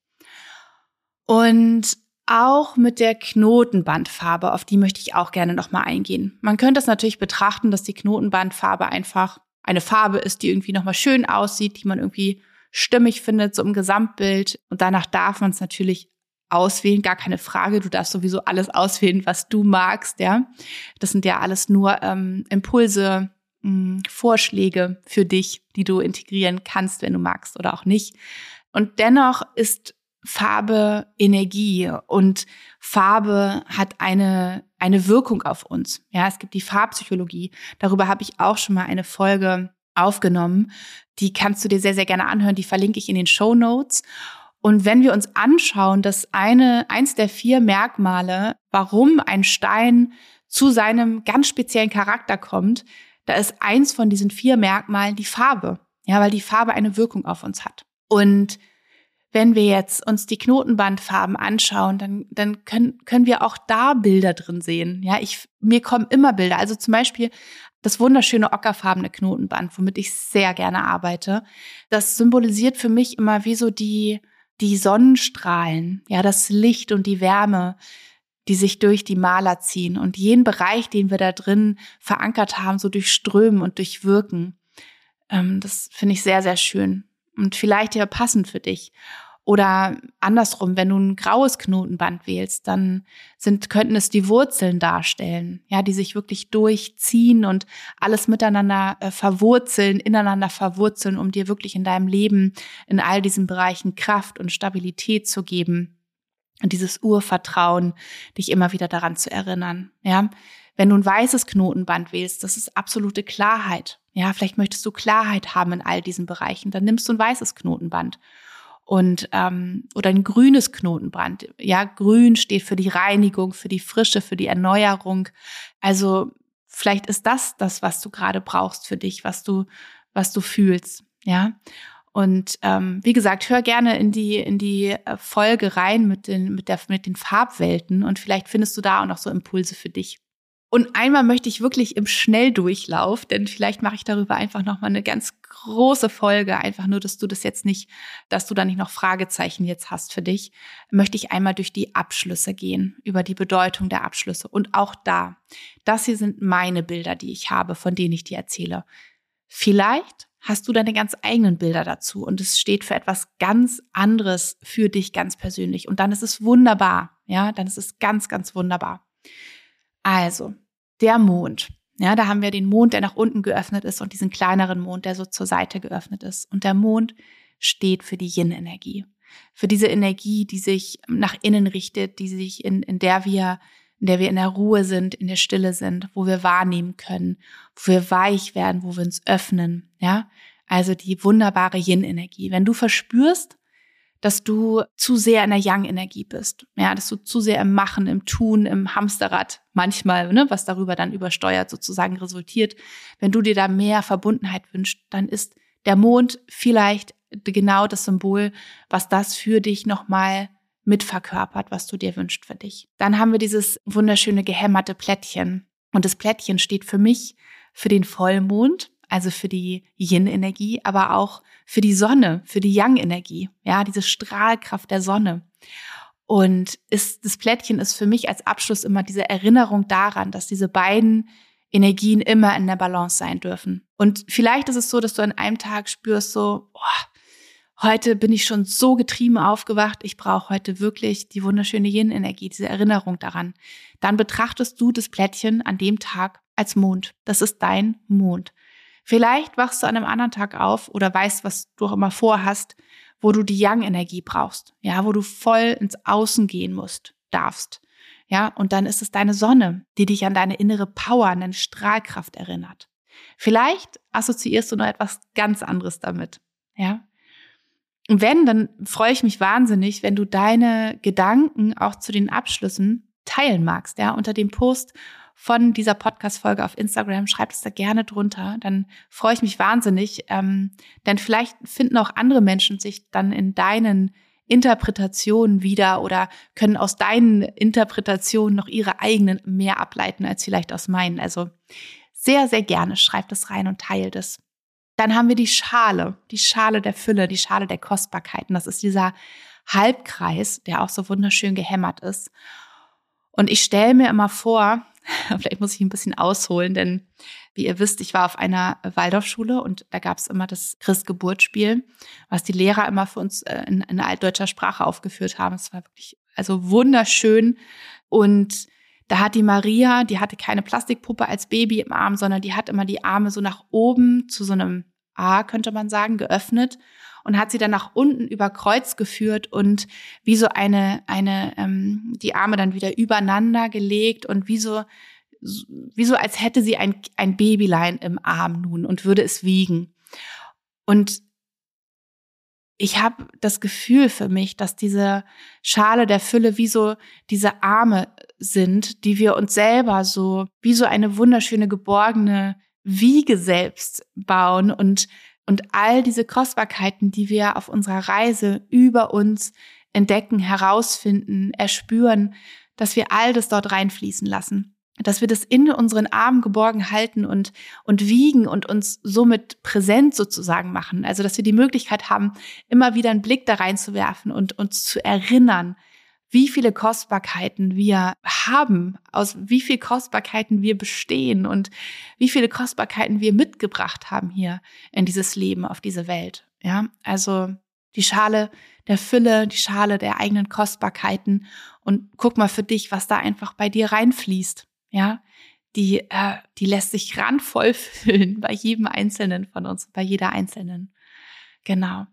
Und auch mit der Knotenbandfarbe, auf die möchte ich auch gerne nochmal eingehen. Man könnte es natürlich betrachten, dass die Knotenbandfarbe einfach eine Farbe ist, die irgendwie nochmal schön aussieht, die man irgendwie stimmig findet, so im Gesamtbild. Und danach darf man es natürlich auswählen, gar keine Frage. Du darfst sowieso alles auswählen, was du magst, ja. Das sind ja alles nur ähm, Impulse, mh, hm, Vorschläge für dich, die du integrieren kannst, wenn du magst oder auch nicht. Und dennoch ist Farbe Energie und Farbe hat eine, eine Wirkung auf uns. Ja, es gibt die Farbpsychologie. Darüber habe ich auch schon mal eine Folge aufgenommen. Die kannst du dir sehr, sehr gerne anhören. Die verlinke ich in den Show Notes. Und wenn wir uns anschauen, dass eine, eins der vier Merkmale, warum ein Stein zu seinem ganz speziellen Charakter kommt, da ist eins von diesen vier Merkmalen die Farbe. Ja, weil die Farbe eine Wirkung auf uns hat. Und wenn wir jetzt uns die Knotenbandfarben anschauen, dann, dann können, können wir auch da Bilder drin sehen. Ja, ich, mir kommen immer Bilder. Also zum Beispiel das wunderschöne ockerfarbene Knotenband, womit ich sehr gerne arbeite. Das symbolisiert für mich immer wie so die, die Sonnenstrahlen, ja, das Licht und die Wärme, die sich durch die Maler ziehen und jeden Bereich, den wir da drin verankert haben, so durchströmen und durchwirken. Ähm, das finde ich sehr, sehr schön. und vielleicht ja passend für dich. Oder andersrum, wenn du ein graues Knotenband wählst, dann sind, könnten es die Wurzeln darstellen, ja, die sich wirklich durchziehen und alles miteinander äh, verwurzeln, ineinander verwurzeln, um dir wirklich in deinem Leben in all diesen Bereichen Kraft und Stabilität zu geben und dieses Urvertrauen, dich immer wieder daran zu erinnern, ja. Wenn du ein weißes Knotenband wählst, das ist absolute Klarheit. Ja, vielleicht möchtest du Klarheit haben in all diesen Bereichen, dann nimmst du ein weißes Knotenband und ähm, oder ein grünes Knotenband. Ja, grün steht für die Reinigung, für die Frische, für die Erneuerung. Also vielleicht ist das das, was du gerade brauchst für dich, was du was du fühlst. Ja. Und ähm, wie gesagt, hör gerne in die in die äh, Folge rein mit den mit der mit den Farbwelten und vielleicht findest du da auch noch so Impulse für dich. Und einmal möchte ich wirklich im Schnelldurchlauf, denn vielleicht mache ich darüber einfach noch mal eine ganz große Folge, einfach nur, dass du das jetzt nicht, dass du da nicht noch Fragezeichen jetzt hast für dich, möchte ich einmal durch die Abschlüsse gehen, über die Bedeutung der Abschlüsse. Und auch da, das hier sind meine Bilder, die ich habe, von denen ich dir erzähle. Vielleicht hast du deine ganz eigenen Bilder dazu und es steht für etwas ganz anderes für dich ganz persönlich. Und dann ist es wunderbar. Ja, dann ist es ganz, ganz wunderbar. Also, der Mond. Ja, da haben wir den Mond, der nach unten geöffnet ist und diesen kleineren Mond, der so zur Seite geöffnet ist. Und der Mond steht für die Yin-Energie. Für diese Energie, die sich nach innen richtet, die sich in, in der wir, in der wir in der Ruhe sind, in der Stille sind, wo wir wahrnehmen können, wo wir weich werden, wo wir uns öffnen. Ja, also die wunderbare Yin-Energie. Wenn du verspürst, dass du zu sehr in der Yang-Energie bist. Ja, dass du zu sehr im Machen, im Tun, im Hamsterrad manchmal, ne, was darüber dann übersteuert sozusagen resultiert. Wenn du dir da mehr Verbundenheit wünschst, dann ist der Mond vielleicht genau das Symbol, was das für dich nochmal mitverkörpert, was du dir wünschst für dich. Dann haben wir dieses wunderschöne gehämmerte Plättchen. Und das Plättchen steht für mich für den Vollmond also für die Yin-Energie, aber auch für die Sonne, für die Yang-Energie, ja, diese Strahlkraft der Sonne. Und ist, das Plättchen ist für mich als Abschluss immer diese Erinnerung daran, dass diese beiden Energien immer in der Balance sein dürfen. Und vielleicht ist es so, dass du an einem Tag spürst so, oh, heute bin ich schon so getrieben aufgewacht, ich brauche heute wirklich die wunderschöne Yin-Energie, diese Erinnerung daran. Dann betrachtest du das Plättchen an dem Tag als Mond. Das ist dein Mond. Vielleicht wachst du an einem anderen Tag auf oder weißt, was du auch immer vorhast, wo du die Yang-Energie brauchst, ja, wo du voll ins Außen gehen musst, darfst. Ja, und dann ist es deine Sonne, die dich an deine innere Power, an deine Strahlkraft erinnert. Vielleicht assoziierst du noch etwas ganz anderes damit, ja. Und wenn, dann freue ich mich wahnsinnig, wenn du deine Gedanken auch zu den Abschlüssen teilen magst, ja, unter dem Post von dieser Podcast-Folge auf Instagram. Schreibt es da gerne drunter. Dann freue ich mich wahnsinnig. Ähm, denn vielleicht finden auch andere Menschen sich dann in deinen Interpretationen wieder oder können aus deinen Interpretationen noch ihre eigenen mehr ableiten als vielleicht aus meinen. Also sehr, sehr gerne schreibt es rein und teilt es. Dann haben wir die Schale, die Schale der Fülle, die Schale der Kostbarkeiten. Das ist dieser Halbkreis, der auch so wunderschön gehämmert ist. Und ich stelle mir immer vor, Vielleicht muss ich ein bisschen ausholen, denn wie ihr wisst, ich war auf einer Waldorfschule und da gab es immer das Christgeburtsspiel, was die Lehrer immer für uns äh, in, in altdeutscher Sprache aufgeführt haben. Es war wirklich also wunderschön und da hat die Maria, die hatte keine Plastikpuppe als Baby im Arm, sondern die hat immer die Arme so nach oben zu so einem A, könnte man sagen, geöffnet und hat sie dann nach unten über Kreuz geführt und wie so eine, eine, ähm, die Arme dann wieder übereinander gelegt und wie so, wie so als hätte sie ein, ein Babylein im Arm nun und würde es wiegen. Und ich habe das Gefühl für mich, dass diese Schale der Fülle wie so diese Arme sind, die wir uns selber so wie so eine wunderschöne geborgene Wiege selbst bauen und und all diese Kostbarkeiten, die wir auf unserer Reise über uns entdecken, herausfinden, erspüren, dass wir all das dort reinfließen lassen. Dass wir das in unseren Armen geborgen halten und, und wiegen und uns somit präsent sozusagen machen. Also, dass wir die Möglichkeit haben, immer wieder einen Blick da reinzuwerfen und uns zu erinnern, wie viele Kostbarkeiten wir haben, aus wie viel Kostbarkeiten wir bestehen und wie viele Kostbarkeiten wir mitgebracht haben hier in dieses Leben, auf diese Welt. Ja, also die Schale der Fülle, die Schale der eigenen Kostbarkeiten und guck mal für dich, was da einfach bei dir reinfließt. Ja, die, äh, die lässt sich randvoll füllen bei jedem Einzelnen von uns, bei jeder Einzelnen. Genau.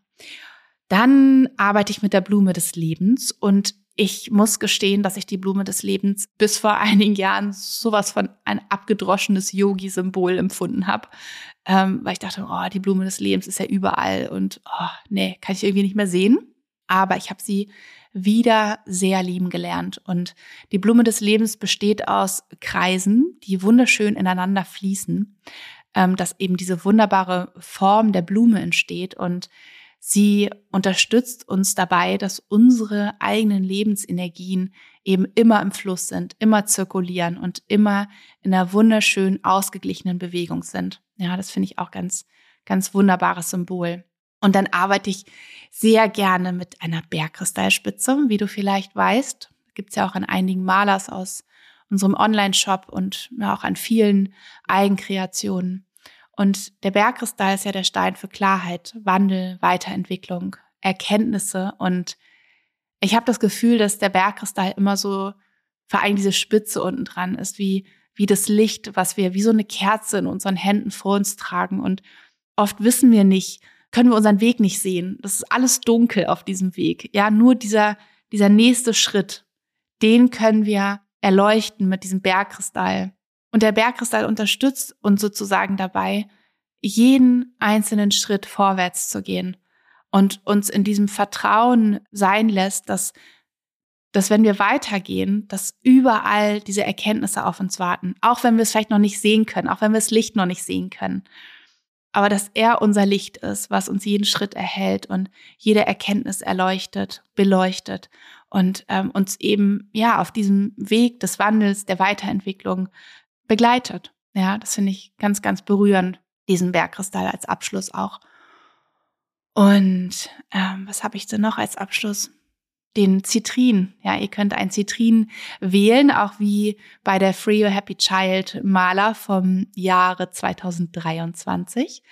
Dann arbeite ich mit der Blume des Lebens und ich muss gestehen, dass ich die Blume des Lebens bis vor einigen Jahren sowas von ein abgedroschenes Yogi-Symbol empfunden habe, ähm, weil ich dachte, oh, die Blume des Lebens ist ja überall und oh, nee, kann ich irgendwie nicht mehr sehen. Aber ich habe sie wieder sehr lieben gelernt. Und die Blume des Lebens besteht aus Kreisen, die wunderschön ineinander fließen, ähm, dass eben diese wunderbare Form der Blume entsteht und Sie unterstützt uns dabei, dass unsere eigenen Lebensenergien eben immer im Fluss sind, immer zirkulieren und immer in einer wunderschön ausgeglichenen Bewegung sind. Ja, das finde ich auch ganz, ganz wunderbares Symbol. Und dann arbeite ich sehr gerne mit einer Bergkristallspitze, wie du vielleicht weißt. Gibt es ja auch an einigen Malers aus unserem Online-Shop und auch an vielen Eigenkreationen. Und der Bergkristall ist ja der Stein für Klarheit, Wandel, Weiterentwicklung, Erkenntnisse. Und ich habe das Gefühl, dass der Bergkristall immer so vor allem diese Spitze unten dran ist, wie, wie das Licht, was wir wie so eine Kerze in unseren Händen vor uns tragen. Und oft wissen wir nicht, können wir unseren Weg nicht sehen. Das ist alles dunkel auf diesem Weg. Ja, nur dieser, dieser nächste Schritt, den können wir erleuchten mit diesem Bergkristall. Und der Bergkristall unterstützt uns sozusagen dabei, jeden einzelnen Schritt vorwärts zu gehen und uns in diesem Vertrauen sein lässt, dass, dass wenn wir weitergehen, dass überall diese Erkenntnisse auf uns warten, auch wenn wir es vielleicht noch nicht sehen können, auch wenn wir das Licht noch nicht sehen können. Aber dass er unser Licht ist, was uns jeden Schritt erhält und jede Erkenntnis erleuchtet, beleuchtet und ähm, uns eben ja auf diesem Weg des Wandels, der Weiterentwicklung begleitet. Ja, das finde ich ganz, ganz berührend, diesen Bergkristall als Abschluss auch. Und ähm, was habe ich denn noch als Abschluss? Den Zitrin. Ja, ihr könnt ein Zitrin wählen, auch wie bei der Free Your Happy Child Maler vom Jahre 2023.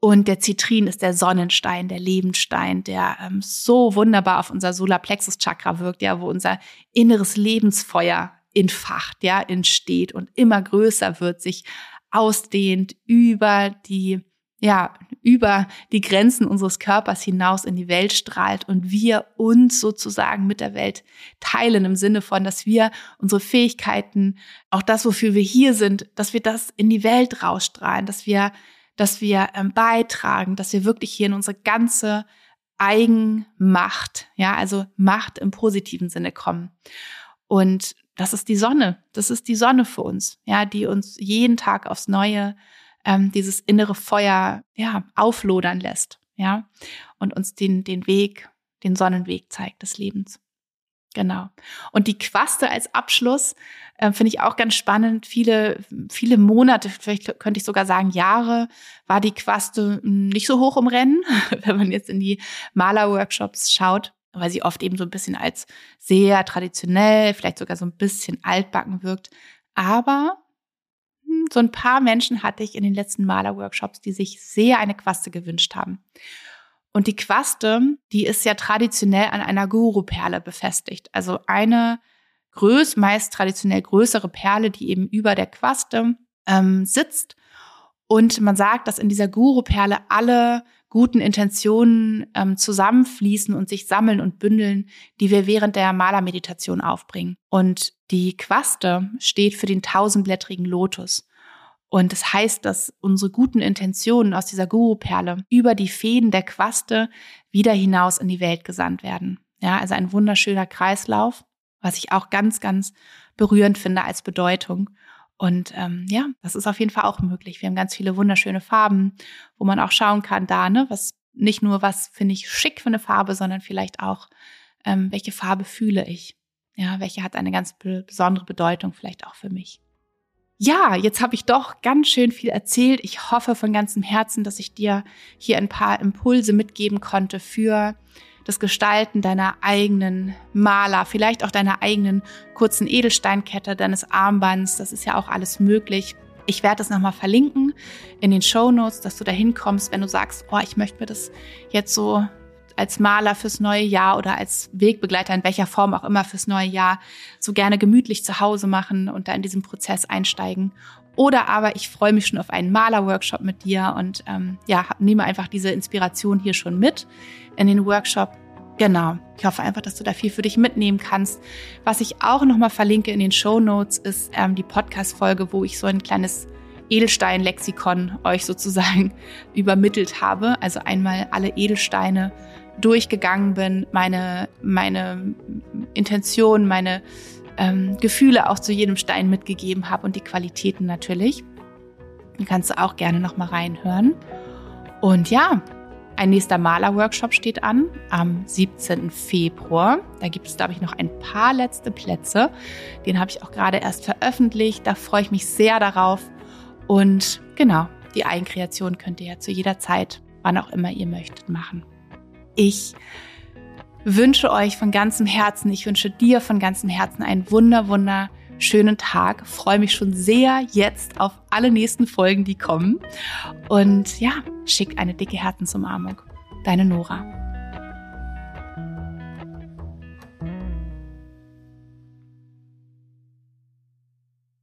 Und der Zitrin ist der Sonnenstein, der Lebensstein, der ähm, so wunderbar auf unser Solarplexus Chakra wirkt, ja, wo unser inneres Lebensfeuer entfacht, ja, entsteht und immer größer wird, sich ausdehnt über die, ja, über die Grenzen unseres Körpers hinaus in die Welt strahlt und wir uns sozusagen mit der Welt teilen im Sinne von, dass wir unsere Fähigkeiten, auch das, wofür wir hier sind, dass wir das in die Welt rausstrahlen, dass wir, dass wir ähm, beitragen, dass wir wirklich hier in unsere ganze Eigenmacht, ja, also Macht im positiven Sinne kommen. Und das ist die Sonne. Das ist die Sonne für uns, ja, die uns jeden Tag aufs Neue ähm, dieses innere Feuer ja auflodern lässt, ja, und uns den den Weg, den Sonnenweg zeigt des Lebens. Genau. Und die Quaste als Abschluss äh, finde ich auch ganz spannend. Viele, viele Monate, vielleicht könnte ich sogar sagen Jahre, war die Quaste hm, nicht so hoch im Rennen, wenn man jetzt in die Malerworkshops schaut weil sie oft eben so ein bisschen als sehr traditionell, vielleicht sogar so ein bisschen altbacken wirkt. Aber hm, so ein paar Menschen hatte ich in den letzten Malerworkshops, die sich sehr eine Quaste gewünscht haben. Und die Quaste, die ist ja traditionell an einer Guru-Perle befestigt. Also eine größ, meist traditionell größere Perle, die eben über der Quaste ähm, sitzt. Und man sagt, dass in dieser Guru-Perle alle guten Intentionen ähm, zusammenfließen und sich sammeln und bündeln, die wir während der Malermeditation aufbringen. Und die Quaste steht für den tausendblättrigen Lotus. Und das heißt, dass unsere guten Intentionen aus dieser Guru-Perle über die Fäden der Quaste wieder hinaus in die Welt gesandt werden. Ja, also ein wunderschöner Kreislauf, was ich auch ganz, ganz berührend finde als Bedeutung. Und ähm, ja, das ist auf jeden Fall auch möglich. Wir haben ganz viele wunderschöne Farben, wo man auch schauen kann, da, ne, was nicht nur, was finde ich schick für eine Farbe, sondern vielleicht auch, ähm, welche Farbe fühle ich. Ja, welche hat eine ganz besondere Bedeutung, vielleicht auch für mich. Ja, jetzt habe ich doch ganz schön viel erzählt. Ich hoffe von ganzem Herzen, dass ich dir hier ein paar Impulse mitgeben konnte für das Gestalten deiner eigenen Maler, vielleicht auch deiner eigenen kurzen Edelsteinkette, deines Armbands. Das ist ja auch alles möglich. Ich werde das nochmal verlinken in den Show Notes, dass du da hinkommst, wenn du sagst, oh, ich möchte mir das jetzt so als Maler fürs neue Jahr oder als Wegbegleiter in welcher Form auch immer fürs neue Jahr so gerne gemütlich zu Hause machen und da in diesen Prozess einsteigen. Oder aber ich freue mich schon auf einen Malerworkshop mit dir und ähm, ja, nehme einfach diese Inspiration hier schon mit in den Workshop. Genau. Ich hoffe einfach, dass du da viel für dich mitnehmen kannst. Was ich auch nochmal verlinke in den Show Notes ist ähm, die Podcast-Folge, wo ich so ein kleines Edelstein-Lexikon euch sozusagen übermittelt habe. Also einmal alle Edelsteine durchgegangen bin, meine, meine Intention, meine ähm, Gefühle auch zu jedem Stein mitgegeben habe und die Qualitäten natürlich. Die kannst du auch gerne nochmal reinhören. Und ja, ein nächster Maler-Workshop steht an am 17. Februar. Da gibt es, glaube ich, noch ein paar letzte Plätze. Den habe ich auch gerade erst veröffentlicht. Da freue ich mich sehr darauf. Und genau, die Eigenkreation könnt ihr ja zu jeder Zeit, wann auch immer ihr möchtet, machen. Ich wünsche euch von ganzem Herzen, ich wünsche dir von ganzem Herzen einen wunder, wunder schönen Tag. Freue mich schon sehr jetzt auf alle nächsten Folgen, die kommen. Und ja, schick eine dicke Herzensumarmung. Deine Nora.